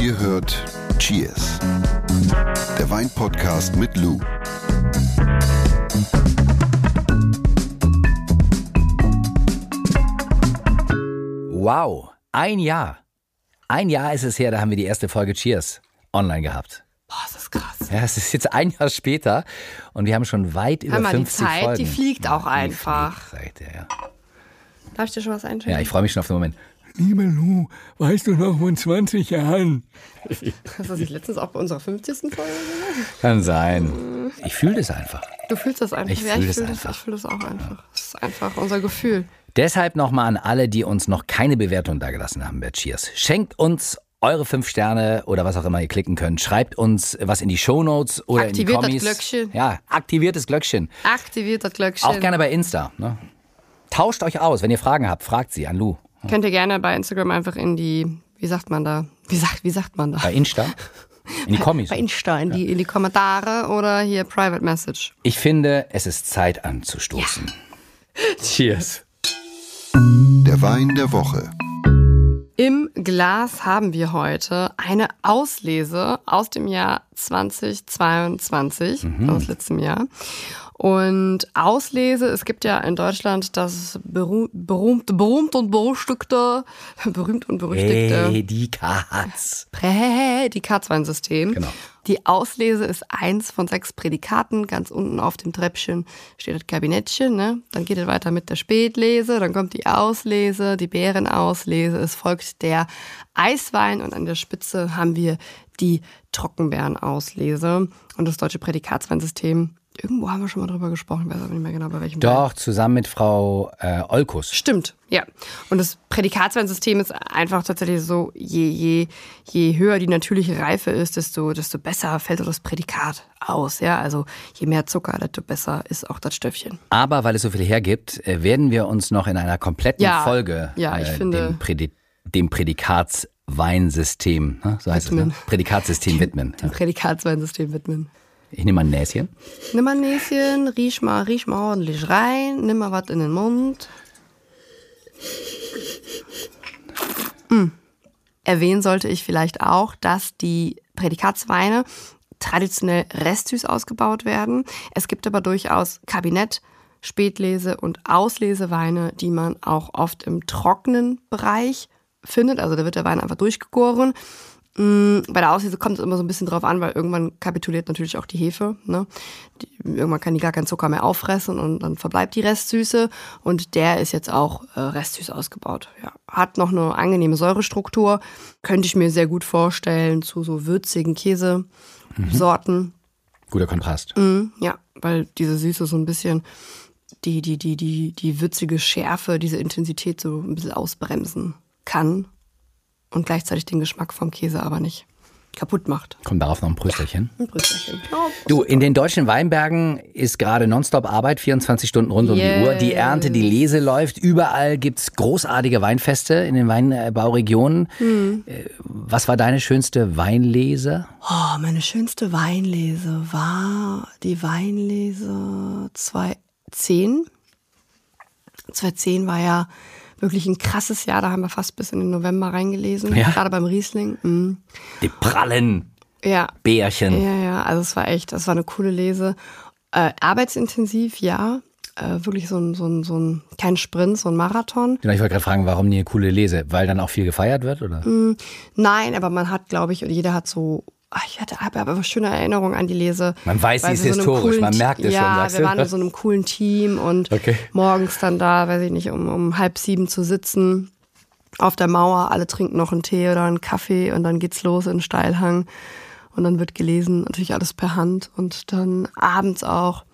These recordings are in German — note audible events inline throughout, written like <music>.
Ihr hört Cheers, der Weinpodcast mit Lou. Wow, ein Jahr. Ein Jahr ist es her, da haben wir die erste Folge Cheers online gehabt. Boah, das ist krass. Ja, es ist jetzt ein Jahr später und wir haben schon weit über Hör mal, die 50 Zeit, Folgen. die fliegt auch die einfach. Fliegt, sagt er, ja. Darf ich dir schon was einschenken? ja, ich freue mich schon auf den Moment. Lieber Lou, weißt du noch von 20 Jahren? Hast du das nicht letztens auch bei unserer 50. Folge gesagt? Kann sein. Ich fühle das einfach. Du fühlst das einfach. Ich ja, fühl ich das fühle das, einfach. ich fühl das auch einfach. Das ist einfach unser Gefühl. Deshalb nochmal an alle, die uns noch keine Bewertung dagelassen haben bei Cheers. Schenkt uns eure fünf Sterne oder was auch immer ihr klicken könnt. Schreibt uns was in die Shownotes oder in die Aktiviert das Kommis. Glöckchen. Ja, aktiviert das Glöckchen. Aktiviert das Glöckchen. Auch gerne bei Insta. Ne? Tauscht euch aus. Wenn ihr Fragen habt, fragt sie an Lou. Könnt ihr gerne bei Instagram einfach in die, wie sagt man da? Wie sagt, wie sagt man da? Bei Insta. In die Kommis. Bei Insta, in die, in die Kommentare oder hier Private Message. Ich finde, es ist Zeit anzustoßen. <laughs> Cheers. Der Wein der Woche. Im Glas haben wir heute eine Auslese aus dem Jahr 2022, aus letztem Jahr. Und Auslese, es gibt ja in Deutschland das beru berühmte, berühmt und berüchtigte, <laughs> berühmt und berüchtigte Katz. Prädikatsweinsystem. Genau. Die Auslese ist eins von sechs Prädikaten. Ganz unten auf dem Treppchen steht das Kabinettchen. Ne? Dann geht es weiter mit der Spätlese, dann kommt die Auslese, die Beerenauslese. Es folgt der Eiswein und an der Spitze haben wir die Trockenbeerenauslese. Und das deutsche Prädikatsweinsystem, irgendwo haben wir schon mal drüber gesprochen, ich weiß aber nicht mehr genau bei welchem. Doch, zusammen mit Frau äh, Olkus. Stimmt, ja. Und das Prädikatsweinsystem ist einfach tatsächlich so, je, je, je höher die natürliche Reife ist, desto, desto besser fällt auch das Prädikat aus. Ja, also je mehr Zucker, desto besser ist auch das Stöffchen. Aber weil es so viel hergibt, äh, werden wir uns noch in einer kompletten Ja, Folge ja, ich äh, finde- dem, Prädi dem Prädikatsweinsystem, ne? so heißt es, ne? Widmen. Prädikatsystem <laughs> widmen. Ja. Dem Prädikatsweinsystem widmen. Ich nehme mal ein Näschen. Nimm mal ein Näschen, riech mal, riech mal ordentlich rein, nimm mal was in den Mund. Mm. Erwähnen sollte ich vielleicht auch, dass die Prädikatsweine traditionell restsüß ausgebaut werden. Es gibt aber durchaus Kabinett, Spätlese und Ausleseweine, die man auch oft im trockenen Bereich findet. Also da wird der Wein einfach durchgegoren. Mm, Bei der Auslese kommt es immer so ein bisschen drauf an, weil irgendwann kapituliert natürlich auch die Hefe. Ne? Die, irgendwann kann die gar keinen Zucker mehr auffressen und dann verbleibt die Restsüße. Und der ist jetzt auch äh, restsüß ausgebaut. Ja. Hat noch eine angenehme Säurestruktur. Könnte ich mir sehr gut vorstellen zu so würzigen Käsesorten. Guter Kontrast. Mm, Ja, weil diese Süße so ein bisschen die, die, die, die, die würzige Schärfe, diese Intensität so ein bisschen ausbremsen kann und gleichzeitig den Geschmack vom Käse aber nicht kaputt macht. Kommt darauf noch ein Prösterchen. Ein Brüsterchen. Du, in den deutschen Weinbergen ist gerade nonstop Arbeit, 24 Stunden rund um die. Uhr. Die Ernte, die Lese läuft. Überall gibt's großartige Weinfeste in den Weinbauregionen. Hm. Äh, Was war deine schönste Weinlese? Oh, meine schönste Weinlese war die Weinlese 2010. 2010 war ja wirklich ein krasses Jahr. Da haben wir fast bis in den November reingelesen. Ja. Gerade beim Riesling. Mm. Die prallen Ja, Bärchen. Ja, ja, also es war echt, das war eine coole Lese. Äh, arbeitsintensiv, ja. Äh, wirklich so ein, so, ein, so ein, kein Sprint, so ein Marathon. Genau, ich wollte gerade fragen, warum die eine coole Lese? Weil dann auch viel gefeiert wird, oder? Mhm. Nein, aber man hat, glaube ich, und jeder hat so, ach, ich hatte habe aber schöne Erinnerungen an die Lese. Man weiß, sie ist so historisch, coolen man merkt es Te- schon, Ja, wir du? waren in so einem coolen Team und Okay. morgens dann da, weiß ich nicht, um, um halb sieben zu sitzen auf der Mauer, alle trinken noch einen Tee oder einen Kaffee und dann geht's los in den Steilhang und dann wird gelesen, natürlich alles per Hand und dann abends auch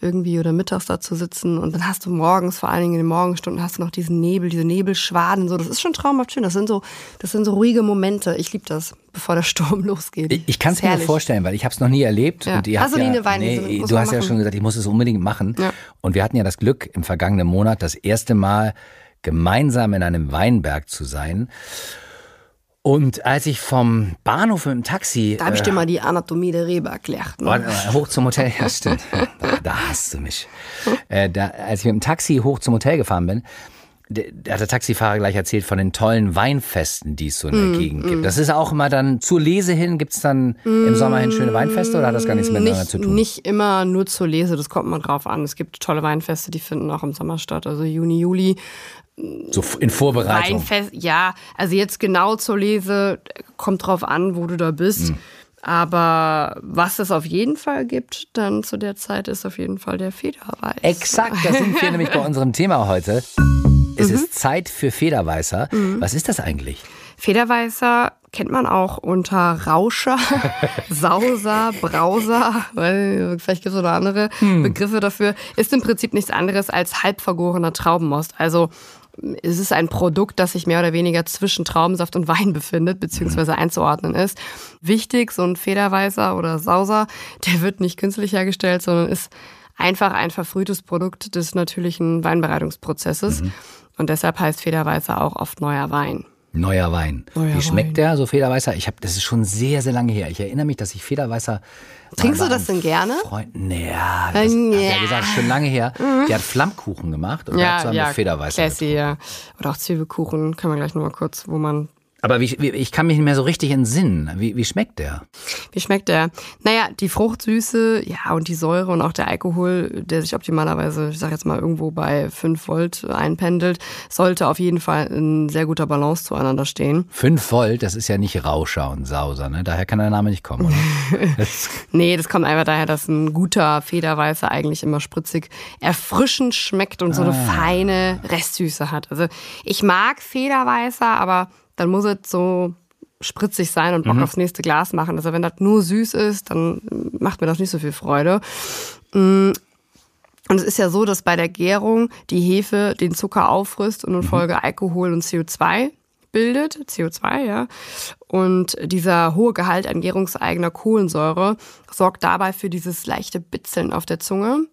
irgendwie oder mittags da zu sitzen und dann hast du morgens, vor allen Dingen in den Morgenstunden, hast du noch diesen Nebel, diese Nebelschwaden, so, das ist schon traumhaft schön. Das sind so, das sind so ruhige Momente. Ich liebe das, bevor der Sturm <laughs> losgeht. Ich, ich kann es mir herrlich. vorstellen, weil ich habe es noch nie erlebt. Ja. Und ihr Hast habt du nie ja, eine? Nee, du hast ja machen. schon gesagt, ich muss es unbedingt machen. Ja. Und wir hatten ja das Glück, im vergangenen Monat das erste Mal gemeinsam in einem Weinberg zu sein. Und als ich vom Bahnhof mit dem Taxi Da habe ich äh, dir mal die Anatomie der Rebe erklärt. Ne? Hoch zum Hotel, ja stimmt. <laughs> Da, da hast du mich. Äh, da, als ich mit dem Taxi hoch zum Hotel gefahren bin, der, der hat der Taxifahrer gleich erzählt von den tollen Weinfesten, die es so in Mm, der Gegend gibt. Das ist auch immer dann zur Lese hin, gibt's dann im Sommer hin schöne Weinfeste oder hat das gar nichts miteinander nicht, zu tun? Nicht immer nur zur Lese, das kommt mal drauf an. Es gibt tolle Weinfeste, die finden auch im Sommer statt, also Juni, Juli. So f- in Vorbereitung. Weinfest, ja, also jetzt genau zur Lese, kommt drauf an, wo du da bist. Hm. Aber was es auf jeden Fall gibt, dann zu der Zeit ist auf jeden Fall der Federweiß. Exakt, da sind wir <laughs> nämlich bei unserem Thema heute. Es Mhm. ist Zeit für Federweißer. Was ist das eigentlich? Federweißer kennt man auch unter Rauscher, <laughs> Sauser, Brauser, weil vielleicht gibt es noch andere Begriffe dafür. Ist im Prinzip nichts anderes als halbvergorener Traubenmost. Also es ist ein Produkt, das sich mehr oder weniger zwischen Traubensaft und Wein befindet, beziehungsweise einzuordnen ist. Wichtig, so ein Federweißer oder Sauser, der wird nicht künstlich hergestellt, sondern ist einfach ein verfrühtes Produkt des natürlichen Weinbereitungsprozesses. Und deshalb heißt Federweißer auch oft neuer Wein. Neuer Wein. Neuer Wie schmeckt Wein. der, so Federweißer? Ich habe, das ist schon sehr, sehr lange her. Ich erinnere mich, dass ich Federweißer. Trinkst du das denn gerne? Freund, naja, das hat Ja. er gesagt, schon lange her. Der hat Flammkuchen gemacht und dazu haben wir Federweißer. Classy, ja. Oder auch Zwiebelkuchen, können wir gleich noch mal kurz, wo man. Aber wie, wie, ich kann mich nicht mehr so richtig entsinnen. Wie, wie schmeckt der? Wie schmeckt der? Naja, die Fruchtsüße, ja, und die Säure und auch der Alkohol, der sich optimalerweise, ich sag jetzt mal, irgendwo bei 5 Volt einpendelt, sollte auf jeden Fall in sehr guter Balance zueinander stehen. 5 Volt, das ist ja nicht Rauscher und Sauser, ne? Daher kann der Name nicht kommen, oder? <laughs> Das- Nee, das kommt einfach daher, dass ein guter Federweißer eigentlich immer spritzig erfrischend schmeckt und so eine feine Restsüße hat. Also ich mag Federweißer, aber dann muss es so spritzig sein und Bock aufs nächste Glas machen. Also wenn das nur süß ist, dann macht mir das nicht so viel Freude. Mm, Und es ist ja so, dass bei der Gärung die Hefe den Zucker auffrisst und in Folge Alkohol und CO2 bildet, CO2, ja. Und dieser hohe Gehalt an gärungseigener Kohlensäure sorgt dabei für dieses leichte Bitzeln auf der Zunge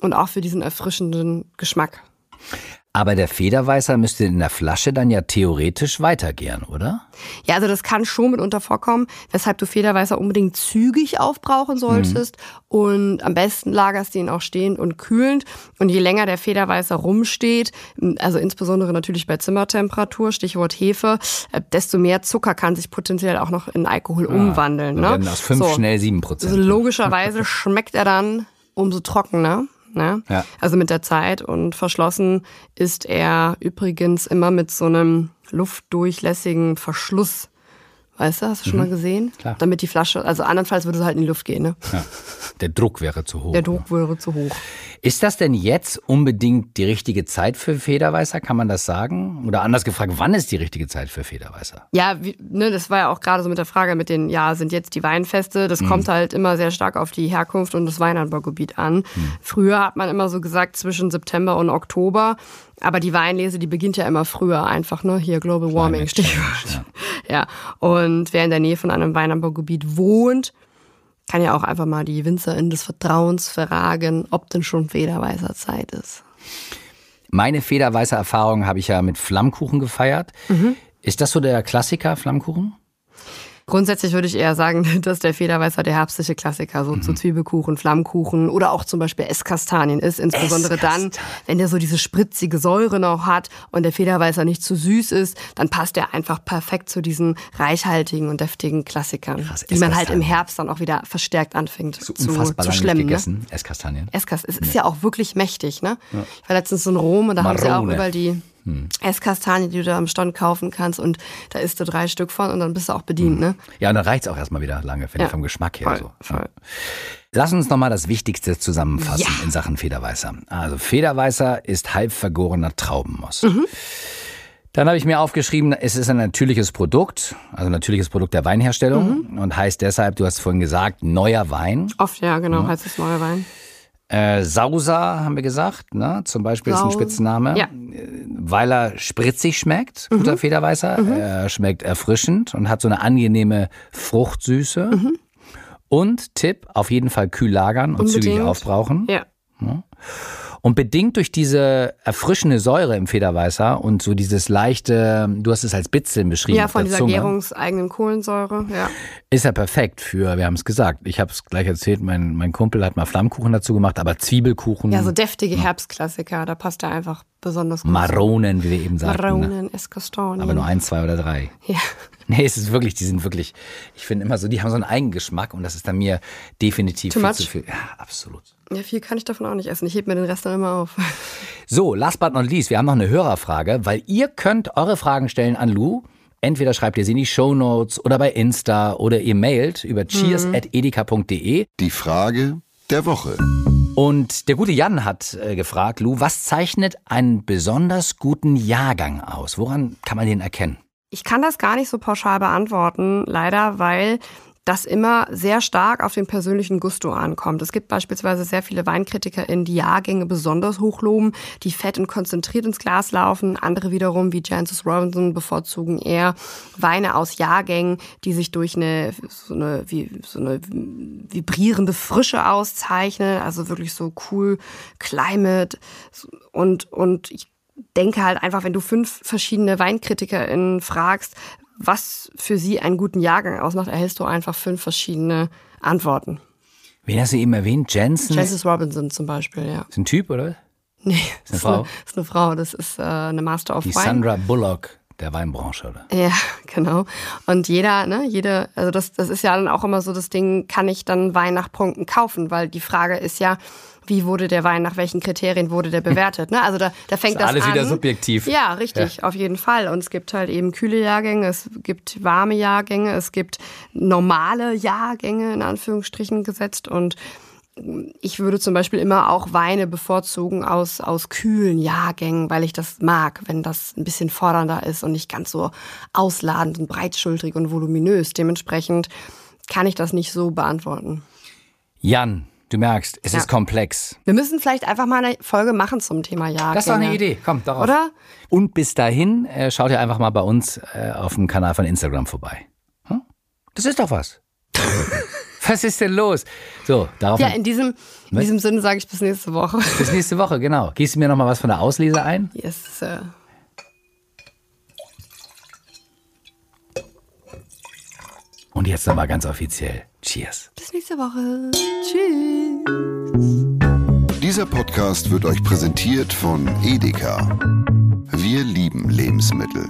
und auch für diesen erfrischenden Geschmack. Aber der Federweißer müsste in der Flasche dann ja theoretisch weitergären, oder? Ja, also das kann schon mitunter vorkommen, weshalb du Federweißer unbedingt zügig aufbrauchen solltest. Und am besten lagerst du ihn auch stehend und kühlend. Und je länger der Federweißer rumsteht, also insbesondere natürlich bei Zimmertemperatur, Stichwort Hefe, äh, desto mehr Zucker kann sich potenziell auch noch in Alkohol umwandeln. Dann Ne? werden aus fünf So. schnell sieben Prozent. Also logischerweise <laughs> schmeckt er dann umso trockener. Ne? Ja. Also mit der Zeit und verschlossen ist er übrigens immer mit so einem luftdurchlässigen Verschluss. Weißt du, hast du schon mal gesehen? Mhm. Klar. Damit die Flasche, also andernfalls würde sie halt in die Luft gehen. Ne? Ja. Der Druck wäre zu hoch. Der Druck wäre zu hoch. Ist das denn jetzt unbedingt die richtige Zeit für Federweißer? Kann man das sagen? Oder anders gefragt, wann ist die richtige Zeit für Federweißer? Ja, wie, ne, das war ja auch gerade so mit der Frage mit den, ja, sind jetzt die Weinfeste, das kommt halt immer sehr stark auf die Herkunft und das Weinanbaugebiet an. Früher hat man immer so gesagt zwischen September und Oktober, aber die Weinlese, die beginnt ja immer früher einfach, ne? Hier Global Warming, Stichwort. Change, Ja, und wer in der Nähe von einem Weinanbaugebiet wohnt, kann ja auch einfach mal die Winzerin des Vertrauens fragen, ob denn schon Federweißer Zeit ist. Meine Federweißer Erfahrung habe ich ja mit Flammkuchen gefeiert. Mhm. Ist das so der Klassiker, Flammkuchen? Grundsätzlich würde ich eher sagen, <laughs> dass der Federweißer der herbstliche Klassiker so zu Zwiebelkuchen, Flammkuchen oder auch zum Beispiel Esskastanien ist. Insbesondere dann, Esskastanien. wenn der so diese spritzige Säure noch hat und der Federweißer nicht zu süß ist, dann passt er einfach perfekt zu diesen reichhaltigen und deftigen Klassikern, Krass, die man halt im Esskastanien. Herbst dann auch wieder verstärkt anfängt So zu, zu schlemmen. Ne? gegessen. Esskastanien. Esskast, es ist ja auch wirklich mächtig, ne? Ich war letztens in Rom und da haben sie auch überall die Esskastanien, die du da am Stand kaufen kannst und da isst du drei Stück von und dann bist du auch bedient, ne? Ja, und dann reicht's auch erstmal wieder lange, finde Ja. ich, vom Geschmack her. Voll, so. voll. Lass uns nochmal das Wichtigste zusammenfassen Ja. in Sachen Federweißer. Also Federweißer ist halb vergorener Traubenmost. Mhm. Dann habe ich mir aufgeschrieben, es ist ein natürliches Produkt, also ein natürliches Produkt der Weinherstellung Mhm. und heißt deshalb, du hast vorhin gesagt, neuer Wein. Oft, ja, genau, heißt es neuer Wein. Äh, Sauser haben wir gesagt, ne? zum Beispiel ist ein Sau- Spitzname, Ja. Weil er spritzig schmeckt, Mhm. guter Federweißer. Er schmeckt erfrischend und hat so eine angenehme Fruchtsüße. Mhm. Und Tipp, auf jeden Fall kühl lagern und zügig Unbedingt. aufbrauchen. Ja. Und bedingt durch diese erfrischende Säure im Federweißer und so dieses leichte, du hast es als Bitzeln beschrieben Ja, von dieser Zunge, gärungseigenen Kohlensäure, ja. Ist ja perfekt für, wir haben es gesagt, ich habe es gleich erzählt, mein, mein Kumpel hat mal Flammkuchen dazu gemacht, aber Zwiebelkuchen. Ja, so deftige Herbstklassiker, da passt er einfach besonders gut. Maronen, wie wir eben sagten. Ne? Maronen, Escastanien. Aber nur ein, zwei oder drei. Ja. <laughs> Nee, es ist wirklich, die sind wirklich, ich finde immer so, die haben so einen Eigengeschmack und das ist dann mir definitiv Too viel much? zu viel. Ja, absolut. Ja, viel kann ich davon auch nicht essen. Ich heb mir den Rest dann immer auf. <laughs> So, last but not least, wir haben noch eine Hörerfrage, weil ihr könnt eure Fragen stellen an Lou. Entweder schreibt ihr sie in die Shownotes oder bei Insta oder ihr mailt über cheers.edeka.de. Die Frage der Woche. Und der gute Jan hat äh, gefragt, Lou, was zeichnet einen besonders guten Jahrgang aus? Woran kann man den erkennen? Ich kann das gar nicht so pauschal beantworten, leider, weil das immer sehr stark auf den persönlichen Gusto ankommt. Es gibt beispielsweise sehr viele WeinkritikerInnen, die Jahrgänge besonders hochloben, die fett und konzentriert ins Glas laufen. Andere wiederum, wie Jancis Robinson, bevorzugen eher Weine aus Jahrgängen, die sich durch eine so eine, wie, so eine vibrierende Frische auszeichnen. Also wirklich so cool Climate. Und, und ich denke halt einfach, wenn du fünf verschiedene WeinkritikerInnen fragst, was für sie einen guten Jahrgang ausmacht, erhältst du einfach fünf verschiedene Antworten. Wen hast du eben erwähnt? Jensen? Francis Robinson zum Beispiel, ja. Ist ein Typ, oder? Nee, <laughs> eine Frau? ist eine Frau. Das ist äh, eine Master of Die Wine. Sandra Bullock der Weinbranche, oder? Ja, genau. Und jeder, ne, jede, also das, das ist ja dann auch immer so das Ding, kann ich dann Wein nach Punkten kaufen? Weil die Frage ist ja, wie wurde der Wein, nach welchen Kriterien wurde der bewertet? Ne? Also da, da fängt Ist das alles an. wieder subjektiv. Ja, richtig, auf jeden Fall. Und es gibt halt eben kühle Jahrgänge, es gibt warme Jahrgänge, es gibt normale Jahrgänge in Anführungsstrichen gesetzt und ich würde zum Beispiel immer auch Weine bevorzugen aus, aus kühlen Jahrgängen, weil ich das mag, wenn das ein bisschen fordernder ist und nicht ganz so ausladend und breitschultrig und voluminös. Dementsprechend kann ich das nicht so beantworten. Jan, du merkst, es Ja. ist komplex. Wir müssen vielleicht einfach mal eine Folge machen zum Thema Jahrgänge. Das ist doch eine Idee. Komm, darauf. Oder? Und bis dahin äh, schaut ihr einfach mal bei uns äh, auf dem Kanal von Instagram vorbei. Hm? Das ist doch was. <laughs> was ist denn los? So, darauf Ja, in diesem, in diesem Sinne sage ich bis nächste Woche. bis nächste Woche, genau. Gehst du mir noch mal was von der Auslese ein? Yes, Sir. Und jetzt nochmal ganz offiziell. Cheers. Bis nächste Woche. Tschüss. Dieser Podcast wird euch präsentiert von Edeka. Wir lieben Lebensmittel.